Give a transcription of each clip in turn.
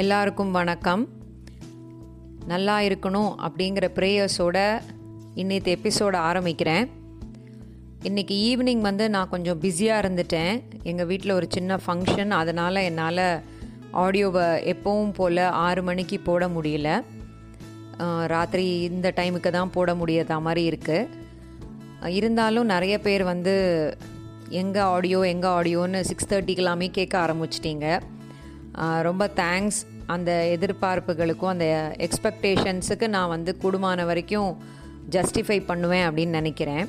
எல்லாருக்கும் வணக்கம். நல்லா இருக்கணும் அப்படிங்கிற ப்ரேயர்ஸோட இன்னைக்கு எபிசோட ஆரம்பிக்கிறேன். இன்றைக்கி ஈவினிங் வந்து நான் கொஞ்சம் பிஸியாக இருந்துட்டேன். எங்கள் வீட்டில் ஒரு சின்ன ஃபங்க்ஷன் அதனால் என்னால் ஆடியோவை எப்பவும் போல் ஆறு மணிக்கு போட முடியல. ராத்திரி இந்த டைமுக்கு தான் போட முடியாத மாதிரி இருக்குது இருந்தாலும் நிறைய பேர் வந்து எங்கே ஆடியோ எங்கே ஆடியோன்னு சிக்ஸ் தேர்ட்டிக்கெல்லாமே கேட்க ஆரம்பிச்சிட்டிங்க. ரொம்ப தேங்க்ஸ் அந்த எதிர்பார்ப்புகளுக்கும் அந்த எக்ஸ்பெக்டேஷன்ஸுக்கு நான் வந்து கூடுமான வரைக்கும் ஜஸ்டிஃபை பண்ணுவேன் அப்படின்னு நினைக்கிறேன்.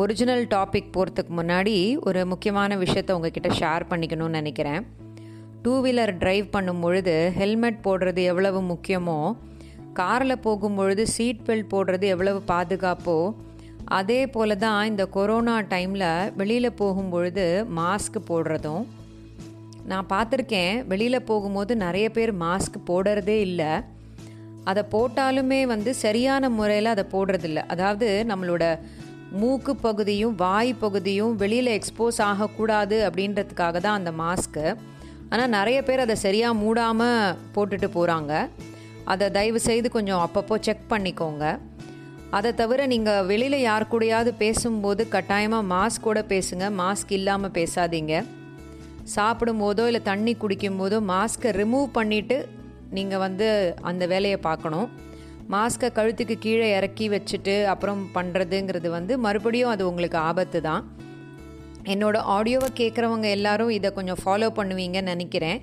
ஒரிஜினல் டாபிக் போகிறதுக்கு முன்னாடி ஒரு முக்கியமான விஷயத்தை உங்ககிட்ட ஷேர் பண்ணிக்கணும்னு நினைக்கிறேன். டூ வீலர் டிரைவ் பண்ணும் பொழுது ஹெல்மெட் போடுறது எவ்வளவு முக்கியமோ காரில் போகும் பொழுது சீட் பெல்ட் போடுறது எவ்வளவு பாதுகாப்போ அதே போல தான் இந்த கொரோனா டைமில் வெளியில் போகும் பொழுது மாஸ்க் போடுறதும் நான் பார்த்துருக்கேன். வெளியில் போகும்போது நிறைய பேர் மாஸ்க் போடுறதே இல்லை. அதை போட்டாலுமே வந்து சரியான முறையில் அதை போடுறதில்ல. அதாவது நம்மளோட மூக்கு பகுதியும் வாய் பகுதியும் வெளியில் எக்ஸ்போஸ் ஆகக்கூடாது அப்படின்றதுக்காக தான் அந்த மாஸ்க்கு ஆனால் நிறைய பேர் அதை சரியாக மூடாமல் போட்டுட்டு போகிறாங்க அதை தயவு செய்து கொஞ்சம் அப்பப்போ செக் பண்ணிக்கோங்க. அதை தவிர நீங்கள் வெளியில் யார் கூடயாவது பேசும்போது கட்டாயமாக மாஸ்கோட பேசுங்க. மாஸ்க் இல்லாமல் பேசாதீங்க. சாப்பிடும்போதோ இல்லை தண்ணி குடிக்கும்போதோ மாஸ்க்கை ரிமூவ் பண்ணிவிட்டு நீங்கள் வந்து அந்த வேலையை பார்க்கணும். மாஸ்க்கை கழுத்துக்கு கீழே இறக்கி வச்சுட்டு அப்புறம் பண்ணுறதுங்கிறது வந்து மறுபடியும் அது உங்களுக்கு ஆபத்து தான். என்னோட ஆடியோவை கேட்குறவங்க எல்லாரும் இதை கொஞ்சம் ஃபாலோ பண்ணுவீங்கன்னு நினைக்கிறேன்.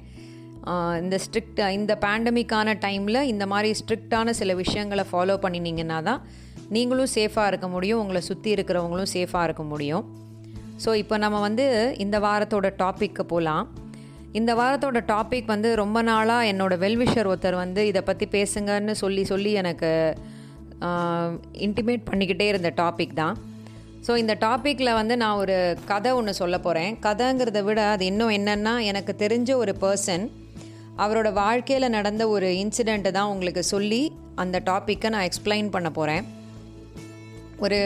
இந்த ஸ்ட்ரிக்ட் இந்த பேண்டமிக்கான டைமில் இந்த மாதிரி ஸ்ட்ரிக்டான சில விஷயங்களை ஃபாலோ பண்ணினீங்கன்னா தான் நீங்களும் சேஃபாக இருக்க முடியும் உங்களை சுற்றி இருக்கிறவங்களும் சேஃபாக இருக்க முடியும். ஸோ இப்போ நம்ம வந்து இந்த வாரத்தோட டாப்பிக்கு போகலாம் இந்த வாரத்தோட டாபிக் வந்து ரொம்ப நாளாக என்னோடய வெல்விஷர் ஒருத்தர் வந்து இதை பற்றி பேசுங்கன்னு சொல்லி சொல்லி எனக்கு இன்டிமேட் பண்ணிக்கிட்டே இருந்த டாபிக் தான். ஸோ இந்த டாப்பிக்கில் வந்து நான் ஒரு கதை ஒன்று சொல்ல போகிறேன் கதைங்கிறத விட அது இன்னும் என்னென்னா எனக்கு தெரிஞ்ச ஒரு பர்சன் அவரோட வாழ்க்கையில் நடந்த ஒரு இன்சிடெண்ட்டை தான் உங்களுக்கு சொல்லி அந்த டாப்பிக்கை நான் எக்ஸ்பிளைன் பண்ண போகிறேன் ஒரு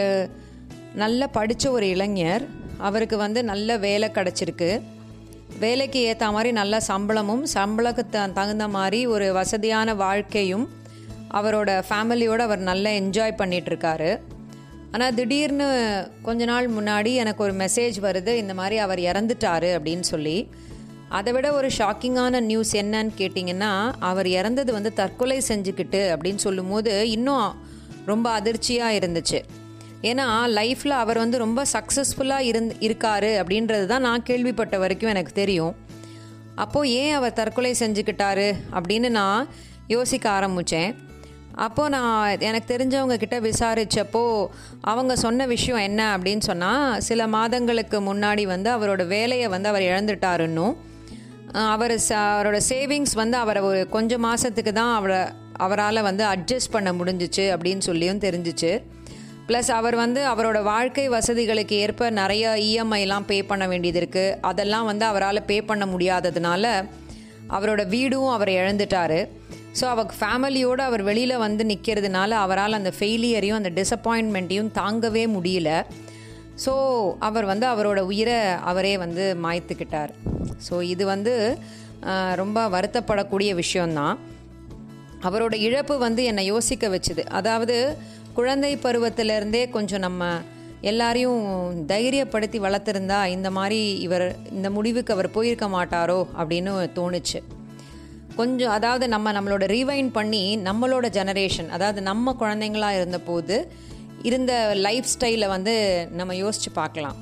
நல்ல படித்த ஒரு இளைஞர் அவருக்கு வந்து நல்ல வேலை கிடச்சிருக்கு. வேலைக்கு ஏற்ற மாதிரி நல்ல சம்பளமும் சம்பளத்துக்கு த தகுந்த மாதிரி ஒரு வசதியான வாழ்க்கையும் அவரோட ஃபேமிலியோடு அவர் நல்லா என்ஜாய் பண்ணிகிட்ருக்காரு ஆனால் திடீர்னு கொஞ்ச நாள் முன்னாடி எனக்கு ஒரு மெசேஜ் வருது இந்த மாதிரி அவர் இறந்துட்டாரு அப்படின்னு சொல்லி. அதை விட ஒரு ஷாக்கிங்கான நியூஸ் என்னன்னு கேட்டிங்கன்னா அவர் இறந்தது வந்து தற்கொலை செஞ்சுக்கிட்டு அப்படின்னு சொல்லும்போது இன்னும் ரொம்ப அதிர்ச்சியாக இருந்துச்சு. ஏன்னா லைஃப்பில் அவர் வந்து ரொம்ப சக்ஸஸ்ஃபுல்லாக இருந் இருக்காரு அப்படின்றது தான் நான் கேள்விப்பட்ட வரைக்கும் எனக்கு தெரியும். அப்போது ஏன் அவர் தற்கொலை செஞ்சுக்கிட்டாரு அப்படின்னு நான் யோசிக்க ஆரம்பித்தேன் அப்போது நான் எனக்கு தெரிஞ்சவங்க கிட்ட விசாரித்தப்போ அவங்க சொன்ன விஷயம் என்ன அப்படின்னு சொன்னால் சில மாதங்களுக்கு முன்னாடி வந்து அவரோட வேலையை வந்து அவர் இழந்துட்டாருன்னும் அவர் ச அவரோட சேவிங்ஸ் வந்து அவரை ஒரு கொஞ்சம் மாதத்துக்கு தான் அவரை அவரால் வந்து அட்ஜஸ்ட் பண்ண முடிஞ்சிச்சு அப்படின்னு சொல்லியும் தெரிஞ்சிச்சு. ப்ளஸ் அவர் வந்து அவரோட வாழ்க்கை வசதிகளுக்கு ஏற்ப நிறைய இஎம்ஐலாம் பே பண்ண வேண்டியது இருக்குது அதெல்லாம் வந்து அவரால் பே பண்ண முடியாததுனால அவரோட வீடும் அவர் இழந்துட்டாரு. ஸோ அவர் ஃபேமிலியோடு அவர் வெளியில் வந்து நிற்கிறதுனால அவரால் அந்த ஃபெயிலியரையும் அந்த டிசப்பாயின்மெண்ட்டையும் தாங்கவே முடியல. ஸோ அவர் வந்து அவரோட உயிரை அவரே வந்து மாய்த்துக்கிட்டார். ஸோ இது வந்து ரொம்ப வருத்தப்படக்கூடிய விஷயந்தான் அவரோட இழப்பு வந்து என்னை யோசிக்க வச்சுது. அதாவது குழந்தை பருவத்திலேருந்தே கொஞ்சம் நம்ம எல்லாரையும் தைரியப்படுத்தி வளர்த்துருந்தா இந்த மாதிரி இவர் இந்த முடிவுக்கு அவர் போயிருக்க மாட்டாரோ அப்படின்னு தோணுச்சு. கொஞ்சம் அதாவது நம்ம நம்மளோட ரீவைண்ட் பண்ணி நம்மளோட ஜெனரேஷன் அதாவது நம்ம குழந்தைங்களா இருந்தபோது இருந்த லைஃப் ஸ்டைலை வந்து நம்ம யோசித்து பார்க்கலாம்.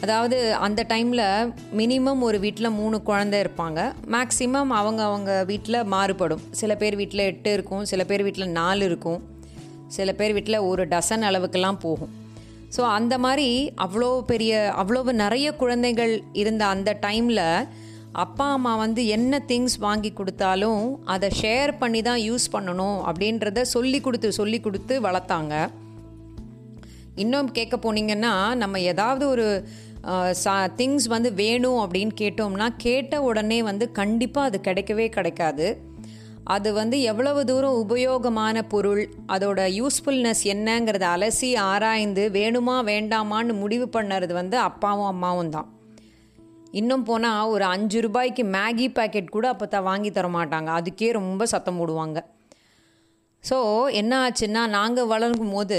அதாவது அந்த டைமில் மினிமம் ஒரு வீட்டில் மூணு குழந்தை இருப்பாங்க. மேக்ஸிமம் அவங்க அவங்க வீட்டில் மாறுபடும். சில பேர் வீட்டில் எட்டு இருக்கும் சில பேர் வீட்டில் நாலு இருக்கும். சில பேர் வீட்டில் ஒரு டசன் அளவுக்கெல்லாம் போகும். ஸோ அந்த மாதிரி அவ்வளோ பெரிய அவ்வளோ நிறைய குழந்தைகள் இருந்த அந்த டைமில் அப்பா அம்மா வந்து என்ன திங்ஸ் வாங்கி கொடுத்தாலும் அதை ஷேர் பண்ணி தான் யூஸ் பண்ணணும் அப்படின்றத சொல்லி கொடுத்து சொல்லி கொடுத்து வளர்த்தாங்க. இன்னும் கேட்க போனீங்கன்னா நம்ம ஏதாவது ஒரு திங்ஸ் வந்து வேணும் அப்படின்னு கேட்டோம்னா கேட்ட உடனே வந்து கண்டிப்பாக அது கிடைக்கவே கிடைக்காது. அது வந்து எவ்வளவு தூரம் உபயோகமான பொருள் அதோட யூஸ்ஃபுல்னஸ் என்னங்கிறத அலசி ஆராய்ந்து வேணுமா வேண்டாமான்னு முடிவு பண்ணுறது வந்து அப்பாவும் அம்மாவும் தான். இன்னும் போனால் ஒரு அஞ்சு ரூபாய்க்கு மேகி பேக்கெட் கூட அப்போ தான் வாங்கி தர மாட்டாங்க. அதுக்கே ரொம்ப சத்தம் போடுவாங்க. ஸோ என்ன ஆச்சுன்னா நாங்கள் வளரும் போது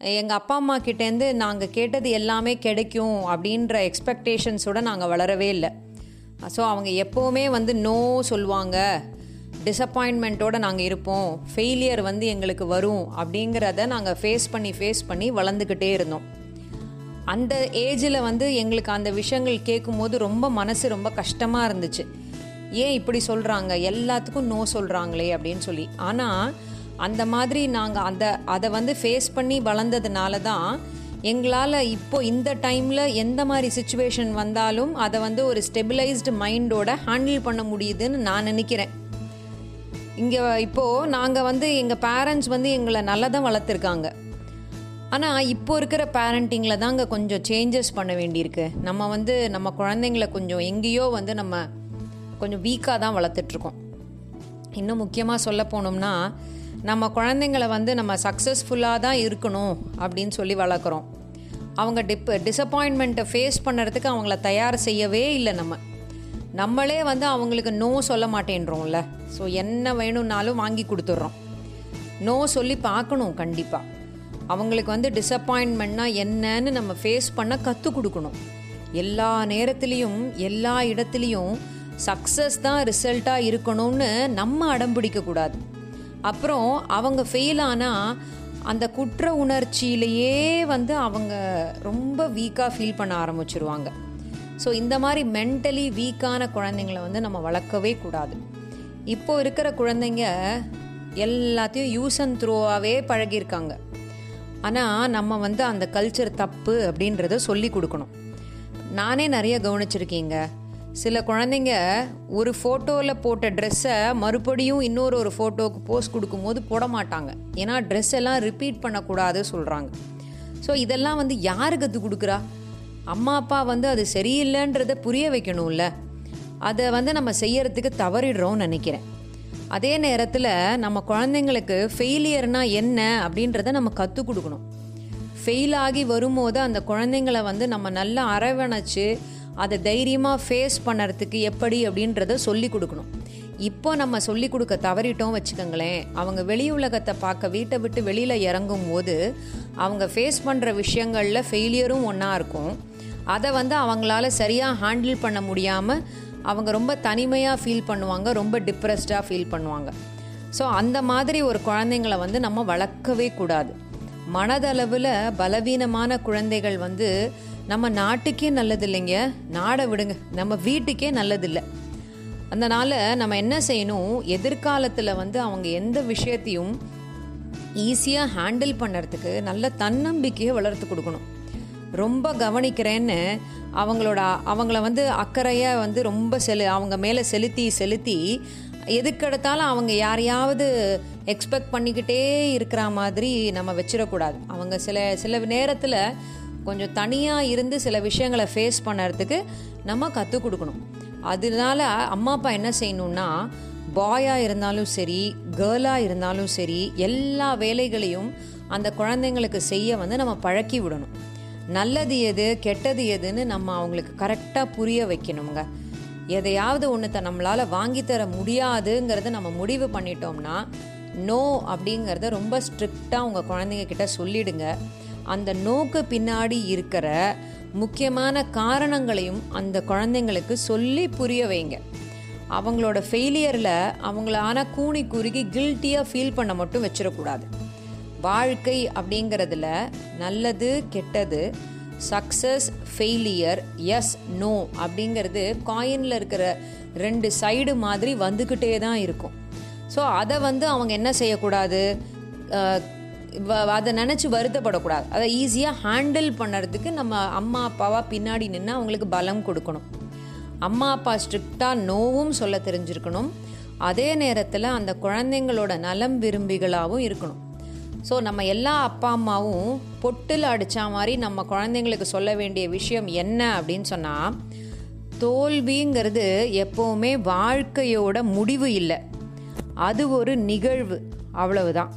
எங்கள் அப்பா அம்மா கிட்டேருந்து நாங்கள் கேட்டது எல்லாமே கிடைக்கும் அப்படின்ற எக்ஸ்பெக்டேஷன்ஸோடு நாங்கள் வளரவே இல்லை. ஸோ அவங்க எப்போவுமே வந்து நோ சொல்லுவாங்க. டிசப்பாயின்மெண்ட்டோடு நாங்கள் இருப்போம். ஃபெயிலியர் வந்து எங்களுக்கு வரும் அப்படிங்கிறத நாங்கள் ஃபேஸ் பண்ணி ஃபேஸ் பண்ணி வளர்ந்துக்கிட்டே இருந்தோம். அந்த ஏஜில் வந்து எங்களுக்கு அந்த விஷயங்கள் கேட்கும்போது ரொம்ப மனசு ரொம்ப கஷ்டமாக இருந்துச்சு. ஏன் இப்படி சொல்கிறாங்க எல்லாத்துக்கும் நோ சொல்கிறாங்களே அப்படின்னு சொல்லி. ஆனால் அந்த மாதிரி நாங்கள் அந்த அதை வந்து ஃபேஸ் பண்ணி வளர்ந்ததுனால தான் எங்களால் இப்போ இந்த டைமில் எந்த மாதிரி சுச்சுவேஷன் வந்தாலும் அதை வந்து ஒரு ஸ்டெபிளைஸ்டு மைண்டோட ஹேண்டில் பண்ண முடியுதுன்னு நான் நினைக்கிறேன். இங்கே இப்போது நாங்கள் வந்து எங்கள் பேரண்ட்ஸ் வந்து எங்களை நல்லா தான் வளர்த்துருக்காங்க. ஆனால் இப்போ இருக்கிற பேரண்டிங்கில் தாங்க கொஞ்சம் சேஞ்சஸ் பண்ண வேண்டியிருக்கு. நம்ம வந்து நம்ம குழந்தைங்கள கொஞ்சம் எங்கேயோ வந்து நம்ம கொஞ்சம் வீக்காக தான் வளர்த்துட்ருக்கோம். இன்னும் முக்கியமாக சொல்ல போனோம்னா நம்ம குழந்தைங்கள வந்து நம்ம சக்ஸஸ்ஃபுல்லாக தான் இருக்கணும் அப்படின்னு சொல்லி வளர்க்குறோம். அவங்க டிப் டிசப்பாயின்மெண்ட்டை ஃபேஸ் பண்ணுறதுக்கு அவங்கள தயார் செய்யவே இல்லை நம்ம. நம்மளே வந்து அவங்களுக்கு நோ சொல்ல மாட்டேன்றோம்ல. ஸோ என்ன வேணும்னாலும் வாங்கி கொடுத்துட்றோம். நோ சொல்லி பார்க்கணும் கண்டிப்பாக அவங்களுக்கு வந்து டிசப்பாயின்மெண்ட்னா என்னன்னு நம்ம ஃபேஸ் பண்ண கற்றுக் கொடுக்கணும். எல்லா நேரத்துலேயும் எல்லா இடத்துலையும் சக்ஸஸ் தான் ரிசல்ட்டாக இருக்கணும்னு நம்ம அடம் பிடிக்கக்கூடாது அப்புறம் அவங்க ஃபெயில் ஆனால் அந்த குற்ற உணர்ச்சியிலேயே வந்து அவங்க ரொம்ப வீக்காக ஃபீல் பண்ண ஆரம்பிச்சிருவாங்க. ஸோ இந்த மாதிரி மென்டலி வீக்கான குழந்தைங்கள வந்து நம்ம வளர்க்கவே கூடாது. இப்போ இருக்கிற குழந்தைங்க எல்லாத்தையும் யூஸ் அண்ட் த்ரோவாகவே பழகியிருக்காங்க. ஆனால் நம்ம வந்து அந்த கல்ச்சர் தப்பு அப்படின்றத சொல்லி கொடுக்கணும். நானே நிறைய கவனிச்சிருக்கீங்க. சில குழந்தைங்க ஒரு ஃபோட்டோவில் போட்ட ட்ரெஸ்ஸை மறுபடியும் இன்னொரு ஒரு ஃபோட்டோவுக்கு போஸ்ட் கொடுக்கும்போது போட மாட்டாங்க. ஏன்னா ட்ரெஸ் எல்லாம் ரிப்பீட் பண்ணக்கூடாது சொல்கிறாங்க ஸோ இதெல்லாம் வந்து யாரு கற்றுக் கொடுக்குறா? அம்மா அப்பா வந்து அது சரியில்லைன்றத புரிய வைக்கணும்ல. அதை வந்து நம்ம செய்யறதுக்கு தவறிடுறோம்னு நினைக்கிறேன். அதே நேரத்தில் நம்ம குழந்தைங்களுக்கு ஃபெயிலியர்னா என்ன அப்படின்றத நம்ம கற்றுக் கொடுக்கணும். ஃபெயில் ஆகி வரும்போது அந்த குழந்தைங்கள வந்து நம்ம நல்லா அரவணைச்சு அதை தைரியமாக ஃபேஸ் பண்ணுறதுக்கு எப்படி அப்படின்றத சொல்லி கொடுக்கணும். இப்போ நம்ம சொல்லி கொடுக்க தவறிட்டோம் வச்சுக்கோங்களேன். அவங்க வெளி உலகத்தை பார்க்க வீட்டை விட்டு வெளியில் இறங்கும் போது அவங்க ஃபேஸ் பண்ணுற விஷயங்களில் ஃபெயிலியரும் ஒன்றா இருக்கும். அதை வந்து அவங்களால சரியாக ஹேண்டில் பண்ண முடியாமல் அவங்க ரொம்ப தனிமையாக ஃபீல் பண்ணுவாங்க ரொம்ப டிப்ரெஸ்டாக ஃபீல் பண்ணுவாங்க. ஸோ அந்த மாதிரி ஒரு குழந்தைங்கள வந்து நம்ம வளர்க்கவே கூடாது. மனதளவில் பலவீனமான குழந்தைகள் வந்து நம்ம நாட்டுக்கே நல்லது இல்லைங்க நாடை விடுங்க நம்ம வீட்டுக்கே நல்லதில்லை. அதனால் நம்ம என்ன செய்யணும் எதிர்காலத்தில் வந்து அவங்க எந்த விஷயத்தையும் ஈஸியாக ஹேண்டில் பண்ணுறதுக்கு நல்ல தன்னம்பிக்கையை வளர்த்து கொடுக்கணும். ரொம்ப கவனிக்கிறேன்னு அவங்களோட அவங்கள வந்து அக்கறையாக வந்து ரொம்ப செலு அவங்க மேலே செலுத்தி செலுத்தி எதுக்கெடுத்தாலும் அவங்க யாரையாவது எக்ஸ்பெக்ட் பண்ணிக்கிட்டே இருக்கிற மாதிரி நம்ம வச்சிடக்கூடாது. அவங்க சில சில நேரத்தில் கொஞ்சம் தனியாக இருந்து சில விஷயங்களை ஃபேஸ் பண்ணுறதுக்கு நம்ம கற்றுக் கொடுக்கணும். அதனால அம்மா அப்பா என்ன செய்யணும்னா பாயாக இருந்தாலும் சரி கேர்ளாக இருந்தாலும் சரி எல்லா வேலைகளையும் அந்த குழந்தைங்களுக்கு செய்ய வந்து நம்ம பழக்கி விடணும். நல்லது எது கெட்டது எதுன்னு நம்ம அவங்களுக்கு கரெக்டாக புரிய வைக்கணுங்க எதையாவது ஒன்றத்தை நம்மளால் வாங்கித்தர முடியாதுங்கிறத நம்ம முடிவு பண்ணிட்டோம்னா நோ அப்படிங்கிறத ரொம்ப ஸ்ட்ரிக்டாக உங்கள் குழந்தைங்க கிட்ட சொல்லிடுங்க. அந்த நோக்கு பின்னாடி இருக்கிற முக்கியமான காரணங்களையும் அந்த குழந்தைங்களுக்கு சொல்லி புரிய வைங்க. அவங்களோட ஃபெயிலியரில் அவங்களான கூணி கூனி குறுகி கில்ட்டியாக ஃபீல் பண்ண மட்டும் வச்சிடக்கூடாது வாழ்க்கை அப்படிங்கிறதுல நல்லது கெட்டது சக்ஸஸ் ஃபெயிலியர் எஸ் நோ அப்படிங்கிறது காயினில் இருக்கிற ரெண்டு சைடு மாதிரி வந்துக்கிட்டே தான் இருக்கும். ஸோ அதை வந்து அவங்க என்ன செய்யக்கூடாது? அதை நினச்சி வருத்தப்படக்கூடாது. அதை ஈஸியாக ஹேண்டில் பண்ணுறதுக்கு நம்ம அம்மா அப்பாவாக பின்னாடி நின்று அவங்களுக்கு பலம் கொடுக்கணும். அம்மா அப்பா ஸ்ட்ரிக்டாக நோவும் சொல்ல தெரிஞ்சிருக்கணும். அதே நேரத்தில் அந்த குழந்தைங்களோட நலம் விரும்பிகளாகவும் இருக்கணும். ஸோ நம்ம எல்லா அப்பா அம்மாவும் பொட்டில் அடித்த மாதிரி நம்ம குழந்தைங்களுக்கு சொல்ல வேண்டிய விஷயம் என்ன அப்படின்னு சொன்னால் தோல்விங்கிறது எப்போவுமே வாழ்க்கையோட முடிவு இல்லை. அது ஒரு நிகழ்வு அவ்வளவுதான்.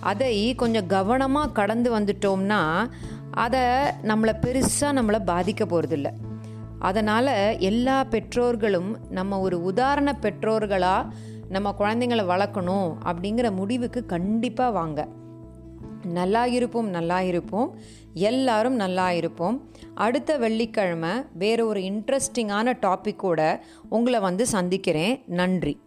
அதை கொஞ்சம் கவனமாக கடந்து வந்துட்டோம்னா அதை நம்மளை பெருசாக நம்மளை பாதிக்க போகிறதில்ல அதனால் எல்லா பெற்றோர்களும் நம்ம ஒரு உதாரண பெற்றோர்களாக நம்ம குழந்தைங்கள வளர்க்கணும் அப்படிங்கிற முடிவுக்கு கண்டிப்பாக வாங்க. நல்லா இருப்போம் நல்லா இருப்போம் எல்லாரும் நல்லா இருப்போம் அடுத்த வெள்ளிக்கிழமை வேறு ஒரு இன்ட்ரெஸ்டிங்கான டாப்பிக்கோட உங்களை வந்து சந்திக்கிறேன். நன்றி.